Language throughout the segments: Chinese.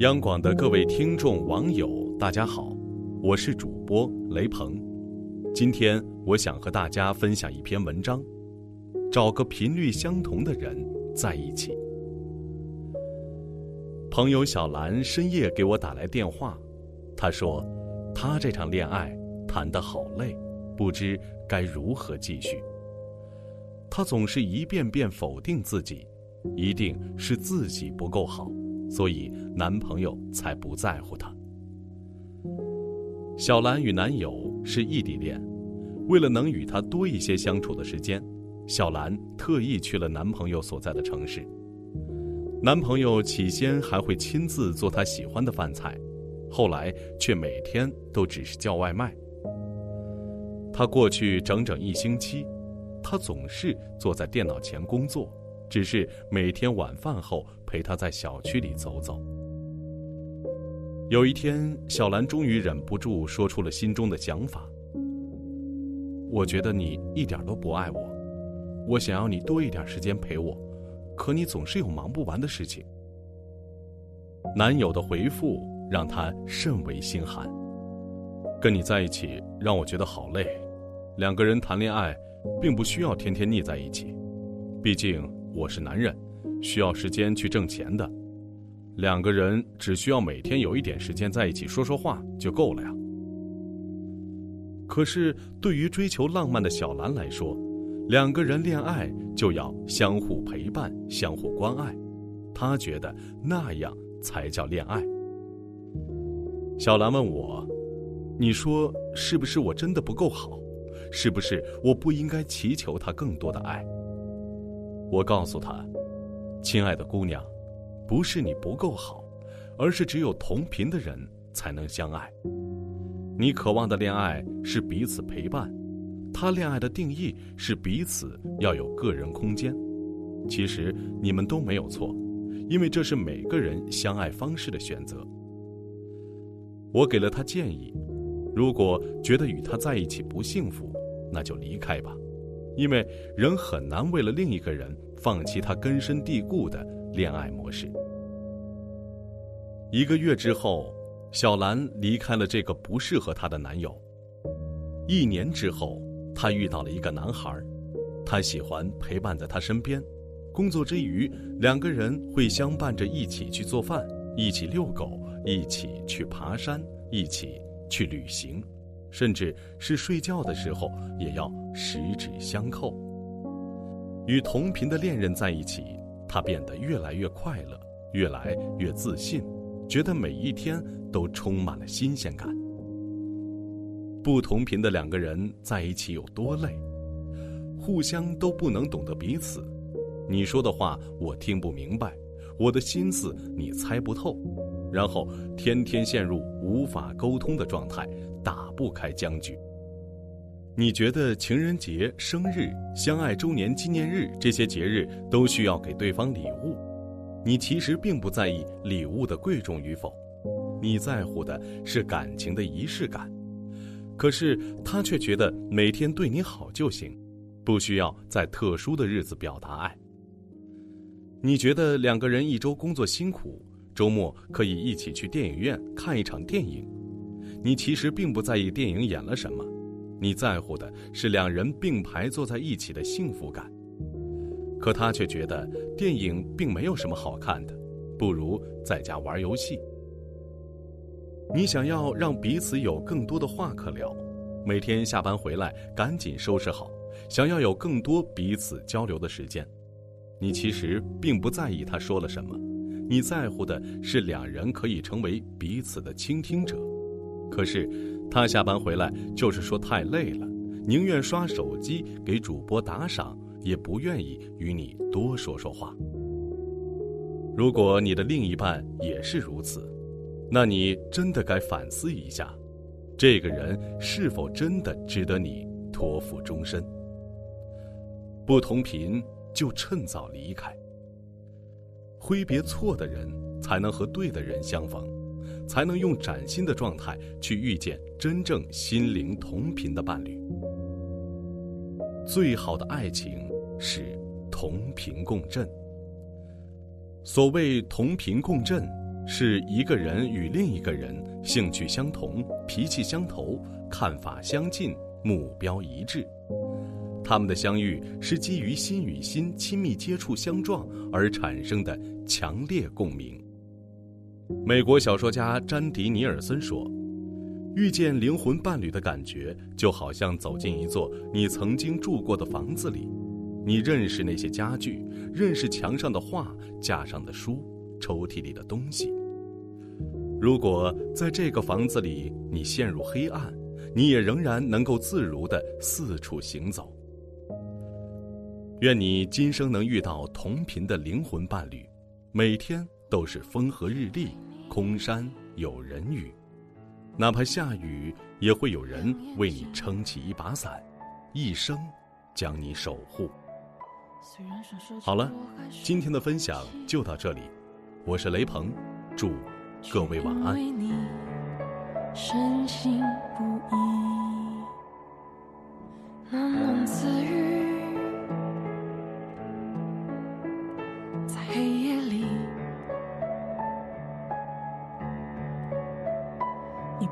央广的各位听众、网友，大家好，我是主播雷鹏。今天我想和大家分享一篇文章：找个频率相同的人在一起。朋友小兰深夜给我打来电话，她说，她这场恋爱谈得好累，不知该如何继续。她总是一遍遍否定自己，一定是自己不够好。所以，男朋友才不在乎她。小兰与男友是异地恋，为了能与他多一些相处的时间，小兰特意去了男朋友所在的城市。男朋友起先还会亲自做她喜欢的饭菜，后来却每天都只是叫外卖。他过去整整一星期，他总是坐在电脑前工作。只是每天晚饭后陪他在小区里走走。有一天，小兰终于忍不住说出了心中的想法：“我觉得你一点都不爱我，我想要你多一点时间陪我，可你总是有忙不完的事情。”男友的回复让她甚为心寒：“跟你在一起让我觉得好累，两个人谈恋爱，并不需要天天腻在一起，毕竟……”我是男人，需要时间去挣钱的。两个人只需要每天有一点时间在一起说说话就够了呀。可是对于追求浪漫的小兰来说，两个人恋爱就要相互陪伴、相互关爱，她觉得那样才叫恋爱。小兰问我：“你说是不是我真的不够好？是不是我不应该祈求他更多的爱？”我告诉他：“亲爱的姑娘，不是你不够好，而是只有同频的人才能相爱。你渴望的恋爱是彼此陪伴，他恋爱的定义是彼此要有个人空间。其实你们都没有错，因为这是每个人相爱方式的选择。”我给了他建议：如果觉得与他在一起不幸福，那就离开吧。因为人很难为了另一个人放弃他根深蒂固的恋爱模式。一个月之后，小兰离开了这个不适合她的男友。一年之后，她遇到了一个男孩，他喜欢陪伴在她身边，工作之余，两个人会相伴着一起去做饭，一起遛狗，一起去爬山，一起去旅行。甚至是睡觉的时候，也要十指相扣。与同频的恋人在一起，他变得越来越快乐，越来越自信，觉得每一天都充满了新鲜感。不同频的两个人在一起有多累？互相都不能懂得彼此，你说的话我听不明白，我的心思你猜不透，然后天天陷入无法沟通的状态。打不开僵局。你觉得情人节、生日、相爱周年纪念日这些节日都需要给对方礼物？你其实并不在意礼物的贵重与否，你在乎的是感情的仪式感。可是他却觉得每天对你好就行，不需要在特殊的日子表达爱。你觉得两个人一周工作辛苦，周末可以一起去电影院看一场电影。你其实并不在意电影演了什么，你在乎的是两人并排坐在一起的幸福感。可他却觉得电影并没有什么好看的，不如在家玩游戏。你想要让彼此有更多的话可聊，每天下班回来赶紧收拾好，想要有更多彼此交流的时间。你其实并不在意他说了什么，你在乎的是两人可以成为彼此的倾听者。可是，他下班回来就是说太累了，宁愿刷手机给主播打赏，也不愿意与你多说说话。如果你的另一半也是如此，那你真的该反思一下，这个人是否真的值得你托付终身？不同频就趁早离开，挥别错的人，才能和对的人相逢。才能用崭新的状态去遇见真正心灵同频的伴侣。最好的爱情是同频共振。所谓同频共振，是一个人与另一个人兴趣相同、脾气相投、看法相近、目标一致。他们的相遇是基于心与心亲密接触相撞而产生的强烈共鸣。美国小说家詹迪尼尔森说。遇见灵魂伴侣的感觉，就好像走进一座你曾经住过的房子里，你认识那些家具，认识墙上的画、架上的书、抽屉里的东西。如果在这个房子里你陷入黑暗，你也仍然能够自如地四处行走。愿你今生能遇到同频的灵魂伴侣，每天都是风和日丽，空山有人语。哪怕下雨，也会有人为你撑起一把伞，一生将你守护。好了，今天的分享就到这里，我是雷鹏，祝各位晚安。你不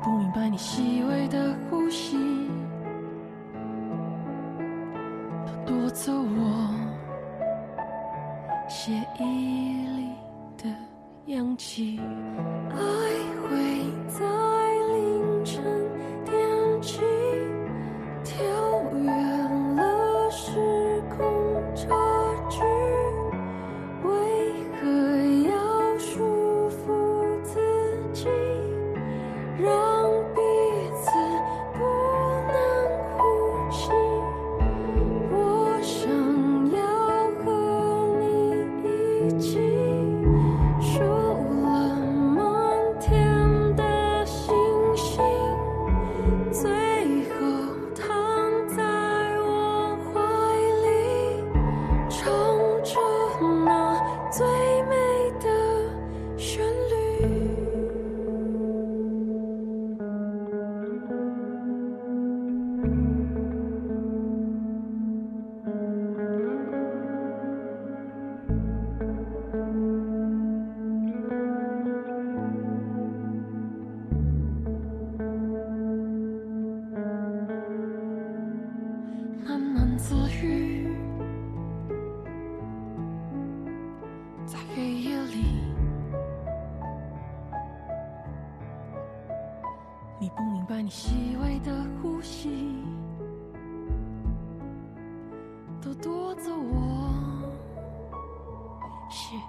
不明白，你细微的呼吸，都夺走我血液里的氧气。爱会走做我。是。